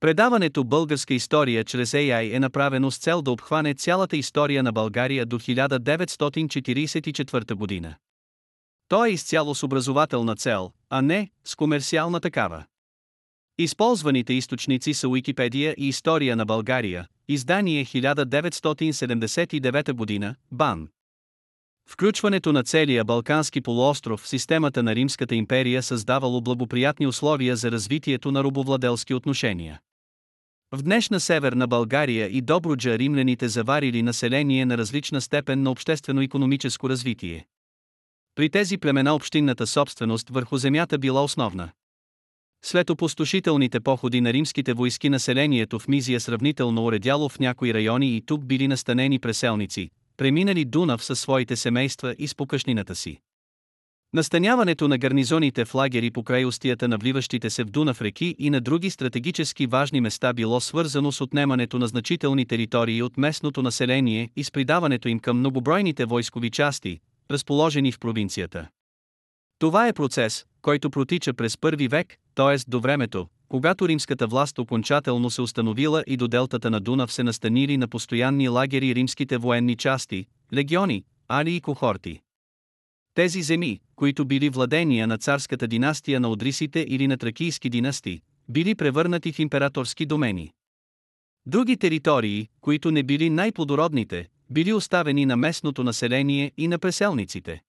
Предаването Българска история чрез AI е направено с цел да обхване цялата история на България до 1944 година. То е изцяло с образователна цел, а не с комерциална такава. Използваните източници са Уикипедия и История на България, издание 1979 година, БАН. Включването на целия Балкански полуостров в системата на Римската империя създавало благоприятни условия за развитието на робовладелски отношения. В днешна северна България и Добруджа римляните заварили население на различна степен на обществено-економическо развитие. При тези племена общинната собственост върху земята била основна. След опустошителните походи на римските войски населението в Мизия сравнително уредяло в някои райони и тук били настанени преселници, преминали Дунав със своите семейства и с покъшнината си. Настаняването на гарнизоните в лагери покрай устията на вливащите се в Дунав реки и на други стратегически важни места било свързано с отнемането на значителни територии от местното население и с придаването им към многобройните войскови части, разположени в провинцията. Това е процес, който протича през първи век, т.е. до времето, когато римската власт окончателно се установила и до делтата на Дунав се настанили на постоянни лагери римските военни части, легиони, али и кохорти. Тези земи, които били владения на царската династия на Одрисите или на тракийски династи, били превърнати в императорски домени. Други територии, които не били най-плодородните, били оставени на местното население и на преселниците.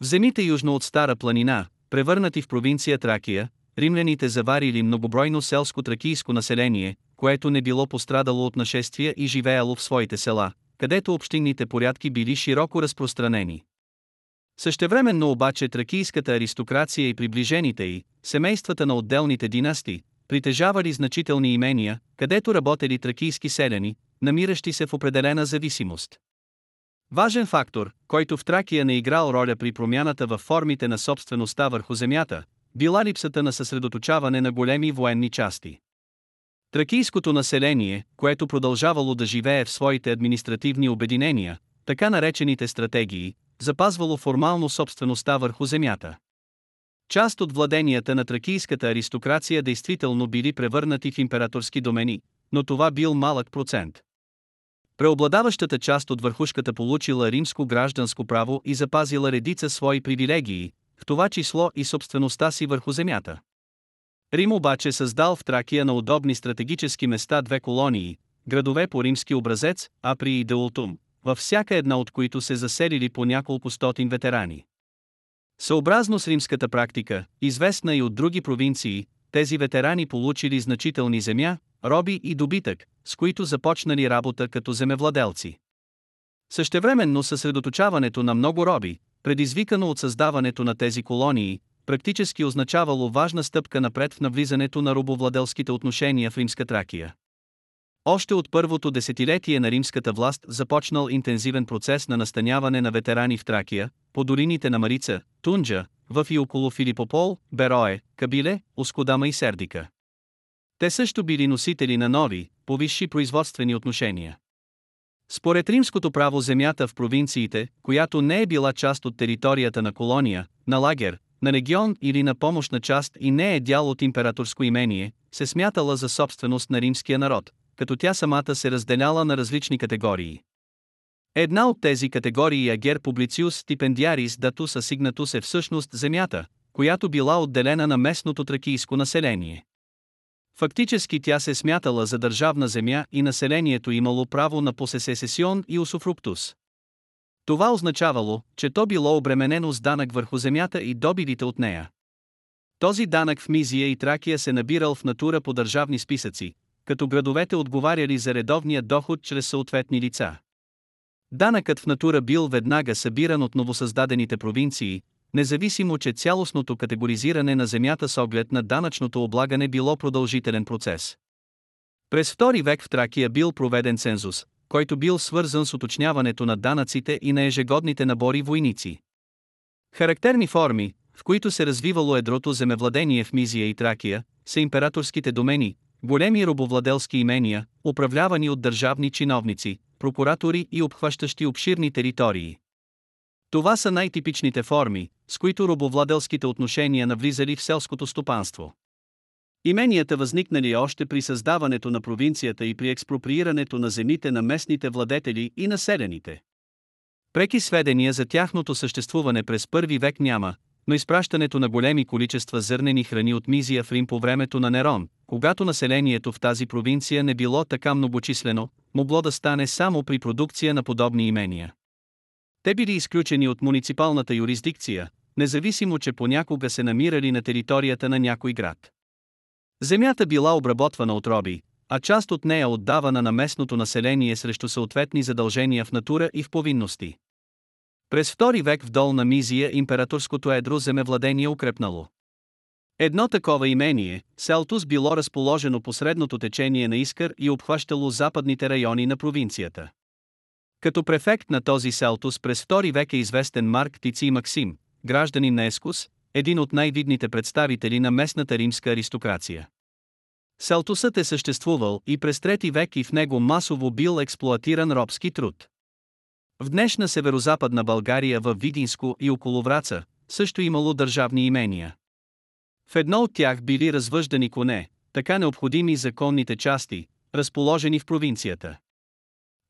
В земите южно от Стара планина, превърнати в провинция Тракия, римляните заварили многобройно селско-тракийско население, което не било пострадало от нашествия и живеело в своите села, където общинните порядки били широко разпространени. Същевременно обаче тракийската аристокрация и приближените й, семействата на отделните династии, притежавали значителни имения, където работели тракийски селяни, намиращи се в определена зависимост. Важен фактор, който в Тракия не играл роля при промяната в формите на собствеността върху земята, била липсата на съсредоточаване на големи военни части. Тракийското население, което продължавало да живее в своите административни обединения, така наречените стратегии, запазвало формално собствеността върху земята. Част от владенията на тракийската аристокрация действително били превърнати в императорски домени, но това бил малък процент. Преобладаващата част от върхушката получила римско гражданско право и запазила редица свои привилегии, в това число и собствеността си върху земята. Рим обаче създал в Тракия на удобни стратегически места две колонии, градове по римски образец, Апри и Деултум, във всяка една от които се заселили по няколко стотин ветерани. Съобразно с римската практика, известна и от други провинции, тези ветерани получили значителни земя, роби и добитък, с които започнали работа като земевладелци. Същевременно съсредоточаването на много роби, предизвикано от създаването на тези колонии, практически означавало важна стъпка напред в навлизането на робовладелските отношения в Римска Тракия. Още от първото десетилетие на римската власт започнал интензивен процес на настаняване на ветерани в Тракия, по долините на Марица, Тунджа, в и около Филипопол, Берое, Кабиле, Оскодама и Сердика. Те също били носители на нови, повисши производствени отношения. Според римското право земята в провинциите, която не е била част от територията на колония, на лагер, на регион или на помощна част и не е дял от императорско имение, се смятала за собственост на римския народ, като тя самата се разделяла на различни категории. Една от тези категории е гер публициус стипендиарис датус асигнатус е всъщност земята, която била отделена на местното тракийско население. Фактически тя се смятала за държавна земя и населението имало право на посесесесион и усофруктус. Това означавало, че то било обременено с данък върху земята и добилите от нея. Този данък в Мизия и Тракия се набирал в натура по държавни списъци, като градовете отговаряли за редовния доход чрез съответни лица. Данъкът в натура бил веднага събиран от новосъздадените провинции, независимо че цялостното категоризиране на земята с оглед на данъчното облагане било продължителен процес. През втори век в Тракия бил проведен цензус, който бил свързан с уточняването на данъците и на ежегодните набори войници. Характерни форми, в които се развивало едрото земевладение в Мизия и Тракия, са императорските домени, големи робовладелски имения, управлявани от държавни чиновници, прокуратори и обхващащи обширни територии. Това са най-типичните форми, с които робовладелските отношения навлизали в селското стопанство. Именията възникнали още при създаването на провинцията и при експроприирането на земите на местните владетели и населените. Преки сведения за тяхното съществуване през първи век няма, но изпращането на големи количества зърнени храни от Мизия в Рим по времето на Нерон, когато населението в тази провинция не било така многочислено, могло да стане само при продукция на подобни имения. Те били изключени от муниципалната юрисдикция, независимо че понякога се намирали на територията на някой град. Земята била обработвана от роби, а част от нея отдавана на местното население срещу съответни задължения в натура и в повинности. През втори век в долна Мизия императорското едро земевладение укрепнало. Едно такова имение, Селтус било разположено по средното течение на Искър и обхващало западните райони на провинцията. Като префект на този Селтус през втори век е известен Марк Тици Максим, гражданин на Ескус, един от най-видните представители на местната римска аристокрация. Селтусът е съществувал и през трети век и в него масово бил експлоатиран робски труд. В днешна северо-западна България в Видинско и около Враца също имало държавни имения. В едно от тях били развъждани коне, така необходими законните части, разположени в провинцията.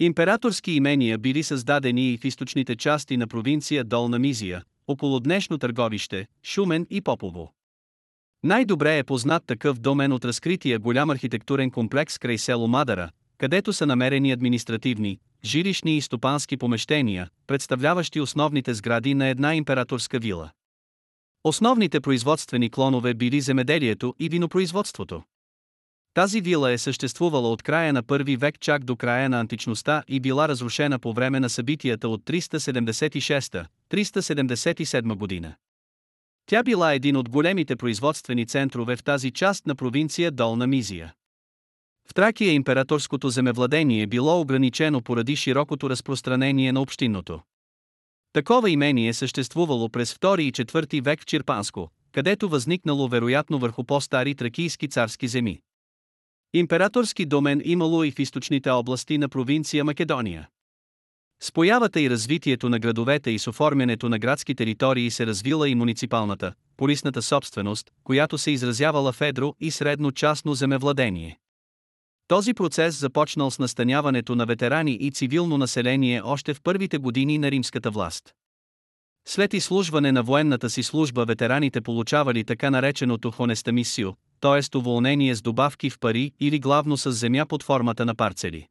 Императорски имения били създадени и в източните части на провинция Долна Мизия, около днешно търговище, Шумен и Попово. Най-добре е познат такъв домен от разкрития голям архитектурен комплекс край село Мадара, където са намерени административни, жилищни и стопански помещения, представляващи основните сгради на една императорска вила. Основните производствени клонове били земеделието и винопроизводството. Тази вила е съществувала от края на първи век чак до края на античността и била разрушена по време на събитията от 376-377 година. Тя била един от големите производствени центрове в тази част на провинция Долна Мизия. В Тракия императорското земевладение било ограничено поради широкото разпространение на общинното. Такова имение съществувало през 2 и 4 век в Чирпанско, където възникнало вероятно върху по-стари тракийски царски земи. Императорски домен имало и в източните области на провинция Македония. С появата и развитието на градовете и с оформянето на градски територии се развила и муниципалната, полисната собственост, която се изразявала в едро и средно частно земевладение. Този процес започнал с настаняването на ветерани и цивилно население още в първите години на римската власт. След изслужване на военната си служба ветераните получавали така нареченото хонестамисио, т.е. уволнение с добавки в пари или главно с земя под формата на парцели.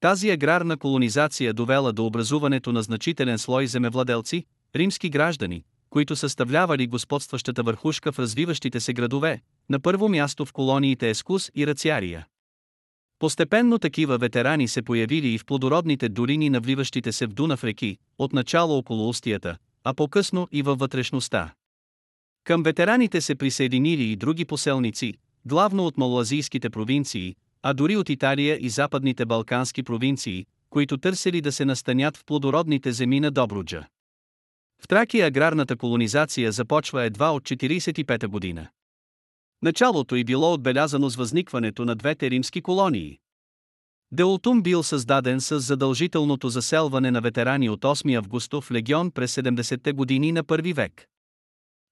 Тази аграрна колонизация довела до образуването на значителен слой земевладелци, римски граждани, които съставлявали господстващата върхушка в развиващите се градове, на първо място в колониите Ескус и Рациария. Постепенно такива ветерани се появили и в плодородните долини на вливащите се в Дунав реки, отначало около устията, а по-късно и във вътрешността. Към ветераните се присъединили и други поселници, главно от малоазийските провинции, а дори от Италия и западните балкански провинции, които търсели да се настанят в плодородните земи на Добруджа. В Тракия аграрната колонизация започва едва от 45 година. Началото й било отбелязано с възникването на двете римски колонии. Деултум бил създаден с задължителното заселване на ветерани от 8 августов легион през 70-те години на първи век.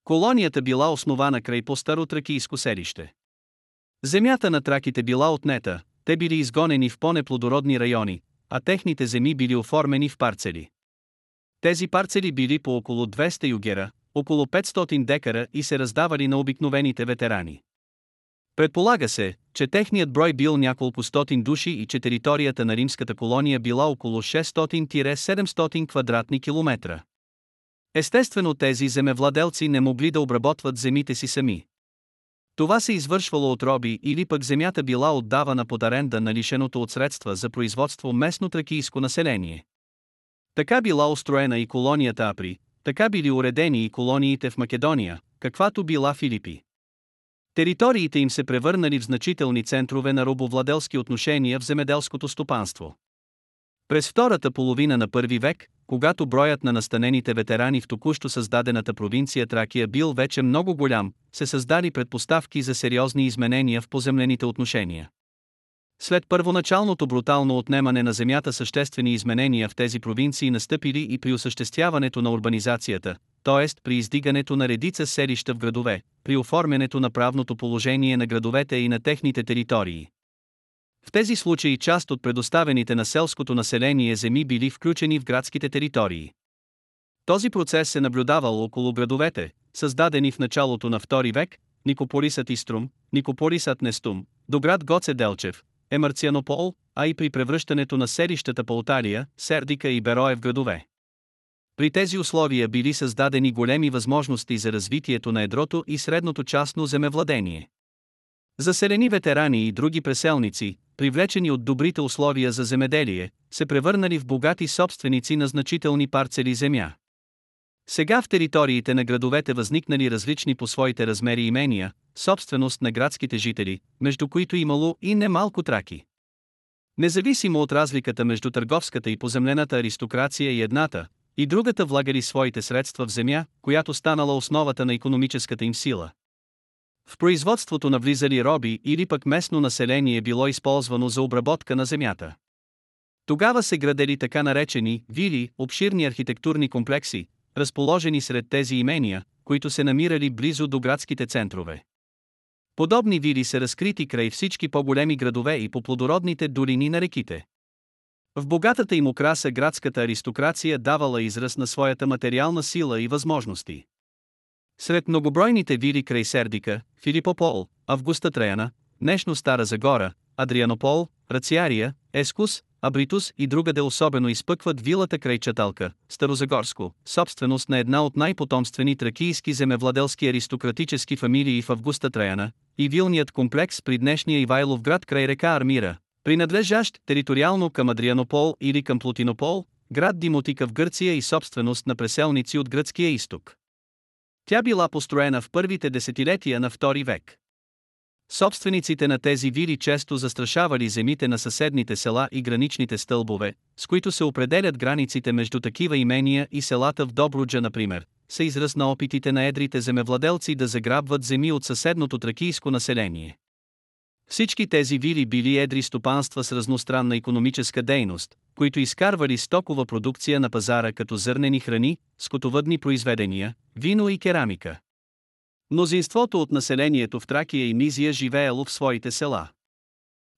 Колонията била основана край по-старо тракийско селище. Земята на траките била отнета, те били изгонени в по-неплодородни райони, а техните земи били оформени в парцели. Тези парцели били по около 200 югера, около 500 декара и се раздавали на обикновените ветерани. Предполага се, че техният брой бил няколко стотин души и че територията на римската колония била около 600-700 квадратни километра. Естествено тези земевладелци не могли да обработват земите си сами. Това се извършвало от роби или пък земята била отдавана под аренда на лишеното от средства за производство местно тракийско население. Така била устроена и колонията Апри, така били уредени и колониите в Македония, каквато била Филипи. Териториите им се превърнали в значителни центрове на робовладелски отношения в земеделското стопанство. През втората половина на първи век, когато броят на настанените ветерани в току-що създадената провинция Тракия бил вече много голям, се създали предпоставки за сериозни изменения в поземлените отношения. След първоначалното брутално отнемане на земята съществени изменения в тези провинции настъпили и при осъществяването на урбанизацията, т.е. при издигането на редица селища в градове, при оформянето на правното положение на градовете и на техните територии. В тези случаи част от предоставените на селското население земи били включени в градските територии. Този процес се наблюдавал около градовете, създадени в началото на II век, Никополисът Иструм, Никополисът Нестум, до град Гоце Делчев, Емарцианопол, а и при превръщането на селищата по Оталия, Сердика и Берое в градове. При тези условия били създадени големи възможности за развитието на едрото и средното частно земевладение. Заселени ветерани и други преселници, привлечени от добрите условия за земеделие, се превърнали в богати собственици на значителни парцели земя. Сега в териториите на градовете възникнали различни по своите размери имения, собственост на градските жители, между които имало и немалко траки. Независимо от разликата между търговската и поземлената аристокрация и едната, и другата влагали своите средства в земя, която станала основата на економическата им сила. В производството на влизали роби или пък местно население било използвано за обработка на земята. Тогава се градели така наречени вили, обширни архитектурни комплекси, разположени сред тези имения, които се намирали близо до градските центрове. Подобни вили са разкрити край всички по-големи градове и по плодородните долини на реките. В богатата им украса градската аристокрация давала израз на своята материална сила и възможности. Сред многобройните вили край Сердика, Филипопол, Августа Треяна, днешно Стара Загора, Адрианопол, Рациария, Ескус, Абритус и другаде особено изпъкват вилата край Чаталка, Старозагорско, собственост на една от най-потомствени тракийски земевладелски аристократически фамилии в Августа Траяна, и вилният комплекс при днешния Ивайлов град край река Армира, принадлежащ териториално към Адрианопол или към Плутинопол, град Димотика в Гърция и собственост на преселници от гръцкия изток. Тя била построена в първите десетилетия на II век. Собствениците на тези вили често застрашавали земите на съседните села и граничните стълбове, с които се определят границите между такива имения и селата в Добруджа, например, са израз на опитите на едрите земевладелци да заграбват земи от съседното тракийско население. Всички тези вили били едри стопанства с разностранна економическа дейност, които изкарвали стокова продукция на пазара като зърнени храни, скотовъдни произведения, вино и керамика. Мнозинството от населението в Тракия и Мизия живеело в своите села.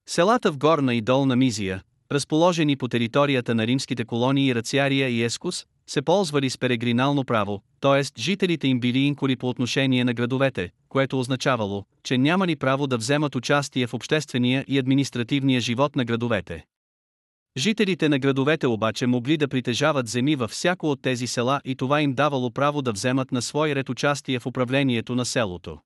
Селата в Горна и Долна Мизия, разположени по територията на римските колонии Рациария и Ескус, се ползвали с перегринално право, т.е. жителите им били инколи по отношение на градовете, което означавало, че нямали право да вземат участие в обществения и административния живот на градовете. Жителите на градовете обаче могли да притежават земи във всяко от тези села и това им давало право да вземат на свой ред участие в управлението на селото.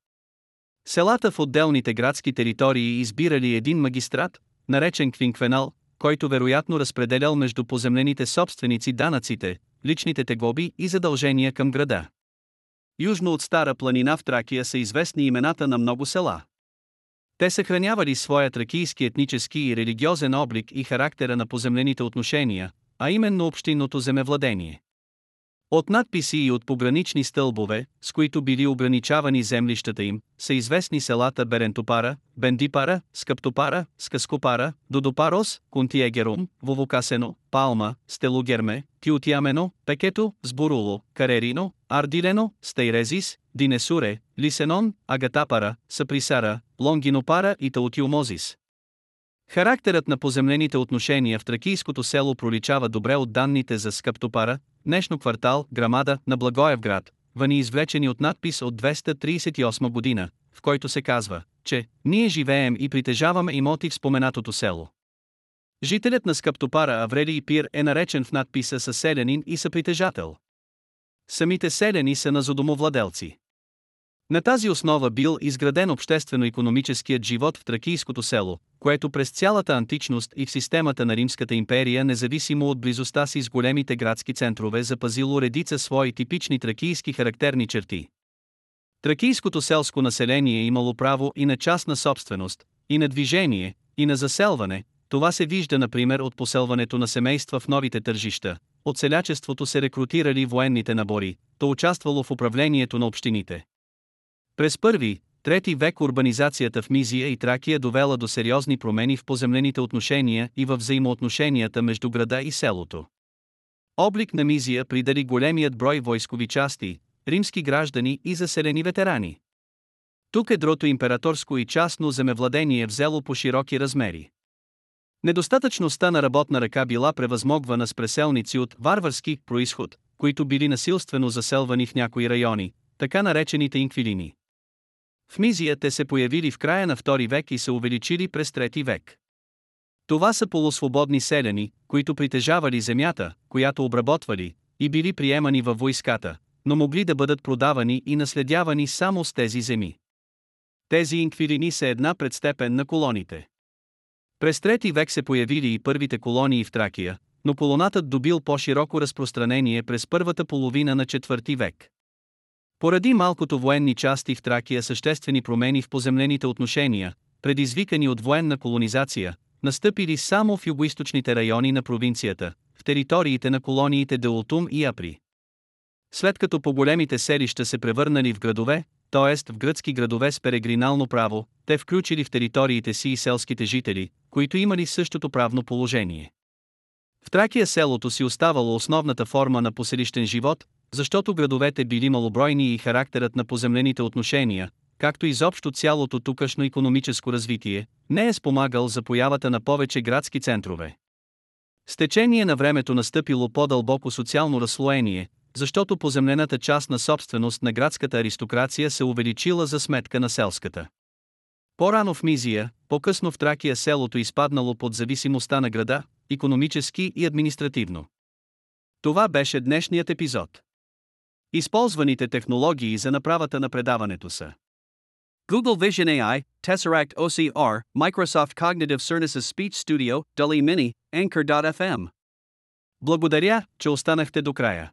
Селата в отделните градски територии избирали един магистрат, наречен квинквенал, който вероятно разпределял между поземлените собственици данъците, личните тегоби и задължения към града. Южно от Стара планина в Тракия са известни имената на много села. Те съхранявали своя тракийски етнически и религиозен облик и характера на поземлените отношения, а именно общинното земевладение. От надписи и от погранични стълбове, с които били ограничавани землищата им, са известни селата Берентопара, Бендипара, Скъптопара, Скаскопара, Додопарос, Кунтиегерум, Вовокасено, Палма, Стелугерме, Тиотиамено, Пекето, Сбуруло, Карерино, Ардилено, Стейрезис, Динесуре, Лисенон, Агатапара, Саприсара, Лонгинопара и Таутиомозис. Характерът на поземлените отношения в тракийското село проличава добре от данните за Скъптопара, днешно квартал, грамада на Благоевград, вани извлечени от надпис от 238 година, в който се казва, че «Ние живеем и притежаваме имоти в споменатото село». Жителят на Скъптопара Аврелий Пир е наречен в надписа със селянин и съпритежател. Самите селяни са на зодомовладелци. На тази основа бил изграден обществено-економическият живот в тракийското село, което през цялата античност и в системата на Римската империя независимо от близостта си с големите градски центрове запазило редица свои типични тракийски характерни черти. Тракийското селско население имало право и на частна собственост, и на движение, и на заселване, това се вижда например от поселването на семейства в новите тържища, от селячеството се рекрутирали военните набори, то участвало в управлението на общините. През първи, трети век урбанизацията в Мизия и Тракия довела до сериозни промени в поземлените отношения и във взаимоотношенията между града и селото. Облик на Мизия придали големият брой войскови части, римски граждани и заселени ветерани. Тук едрото императорско и частно земевладение взело по широки размери. Недостатъчността на работна ръка била превъзмогвана с преселници от варварски происход, които били насилствено заселвани в някои райони, така наречените инквилини. В Мизия те се появили в края на II век и се увеличили през III век. Това са полусвободни селяни, които притежавали земята, която обработвали, и били приемани във войската, но могли да бъдат продавани и наследявани само с тези земи. Тези инквилини са една предстепен на колоните. През трети век се появили и първите колонии в Тракия, но колонатът добил по-широко разпространение през първата половина на четвърти век. Поради малкото военни части в Тракия съществени промени в поземлените отношения, предизвикани от военна колонизация, настъпили само в югоисточните райони на провинцията, в териториите на колониите Деултум и Апри. След като по-големите селища се превърнали в градове, т.е. в гръцки градове с перегринално право, те включили в териториите си и селските жители, които имали същото правно положение. В Тракия селото си оставало основната форма на поселищен живот, защото градовете били малобройни и характерът на поземлените отношения, както изобщо цялото тукашно економическо развитие, не е спомагал за появата на повече градски центрове. С течение на времето настъпило по-дълбоко социално разслоение, защото поземлената част на собственост на градската аристокрация се увеличила за сметка на селската. По-рано в Мизия, по-късно в Тракия селото изпаднало под зависимостта на града, економически и административно. Това беше днешният епизод. Използваните технологии за направата на предаването са Google Vision AI, Tesseract OCR, Microsoft Cognitive Services Speech Studio, DALI Mini, Anchor.fm. Благодаря, че останахте до края.